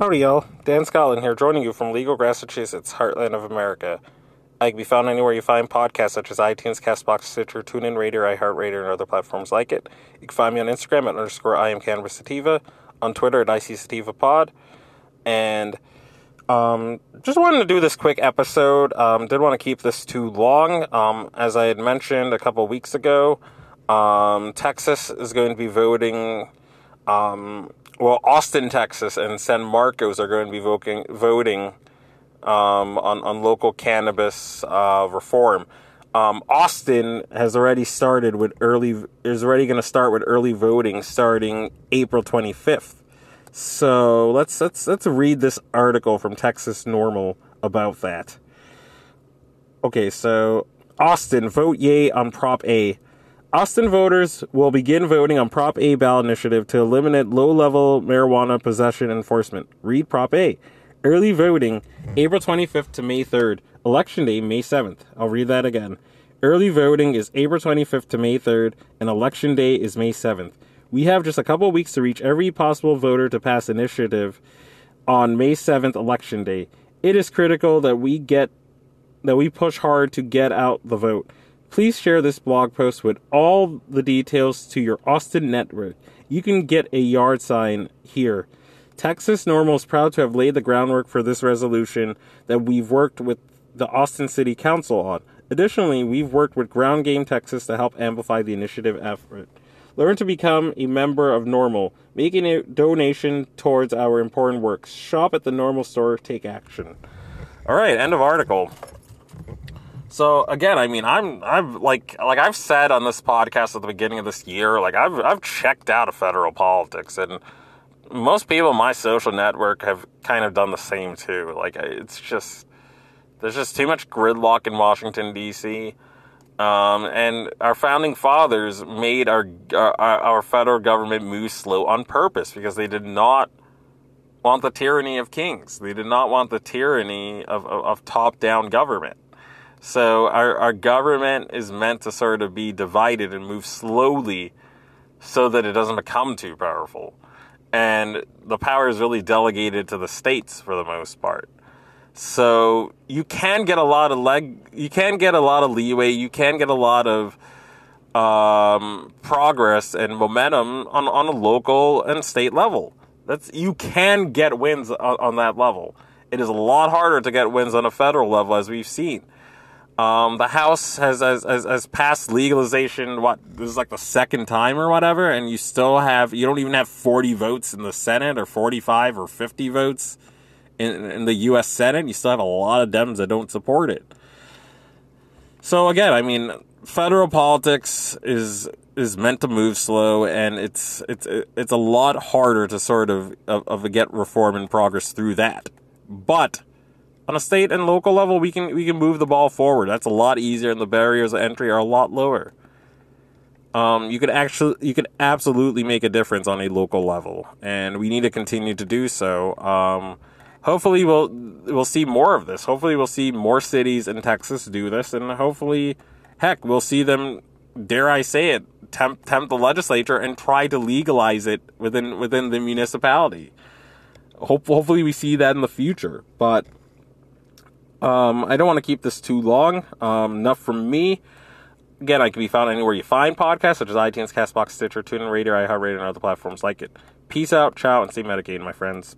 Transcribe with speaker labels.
Speaker 1: Howdy, y'all. Dan Scotland here, joining you from Legal, Massachusetts, heartland of America. I can be found anywhere you find podcasts such as iTunes, Castbox, Stitcher, TuneIn Radio, iHeartRadio, and other platforms like it. You can find me on Instagram at underscore I am Cannabis Sativa, on Twitter at IC and um, just wanted to do this quick episode. Um, didn't want to keep this too long. Um, as I had mentioned a couple weeks ago, um, Texas is going to be voting. Um, well, Austin, Texas, and San Marcos are going to be voting voting um, on on local cannabis uh, reform. Um, Austin has already started with early is already going to start with early voting starting April 25th. So let's let's let's read this article from Texas NORML about that. Okay, so Austin vote yay on Prop A. Austin voters will begin voting on Prop A ballot initiative to eliminate low-level marijuana possession enforcement. Read Prop A. Early voting, April 25th to May 3rd. Election day, May 7th. I'll read that again. Early voting is April 25th to May 3rd, and election day is May 7th. We have just a couple weeks to reach every possible voter to pass initiative on May 7th, election day. It is critical that we get that we push hard to get out the vote. Please share this blog post with all the details to your Austin network. You can get a yard sign here. Texas NORML is proud to have laid the groundwork for this resolution that we've worked with the Austin City Council on. Additionally, we've worked with Ground Game Texas to help amplify the initiative effort. Learn to become a member of NORML. making a donation towards our important work. Shop at the NORML store, take action. All right, end of article. So again, I mean, I'm I've like like I've said on this podcast at the beginning of this year, like I've I've checked out of federal politics and most people in my social network have kind of done the same too. Like it's just there's just too much gridlock in Washington D.C. Um, and our founding fathers made our, our our federal government move slow on purpose because they did not want the tyranny of kings. They did not want the tyranny of, of, of top down government. So our, our government is meant to sort of be divided and move slowly so that it doesn't become too powerful and the power is really delegated to the states for the most part. So you can get a lot of leg, you can get a lot of leeway, you can get a lot of um, progress and momentum on, on a local and state level. That's you can get wins on, on that level. It is a lot harder to get wins on a federal level, as we've seen. Um, the House has, has, has, has, passed legalization, what, this is like the second time or whatever, and you still have, you don't even have 40 votes in the Senate or 45 or 50 votes in, in the U.S. Senate. You still have a lot of Dems that don't support it. So again, I mean, federal politics is is meant to move slow, and it's it's it's a lot harder to sort of of, of get reform and progress through that. But on a state and local level, we can we can move the ball forward. That's a lot easier, and the barriers of entry are a lot lower. Um, you could actually you could absolutely make a difference on a local level, and we need to continue to do so. Um, hopefully, we'll we'll see more of this. Hopefully, we'll see more cities in Texas do this, and hopefully, heck, we'll see them. Dare I say it? Tempt, tempt the legislature and try to legalize it within within the municipality. Hope, hopefully, we see that in the future, but um, I don't want to keep this too long. Um, enough from me. Again, I can be found anywhere you find podcasts, such as iTunes, Castbox, Stitcher, TuneIn Radio, iHeartRadio, and other platforms like it. Peace out, ciao, and stay medicated, my friends.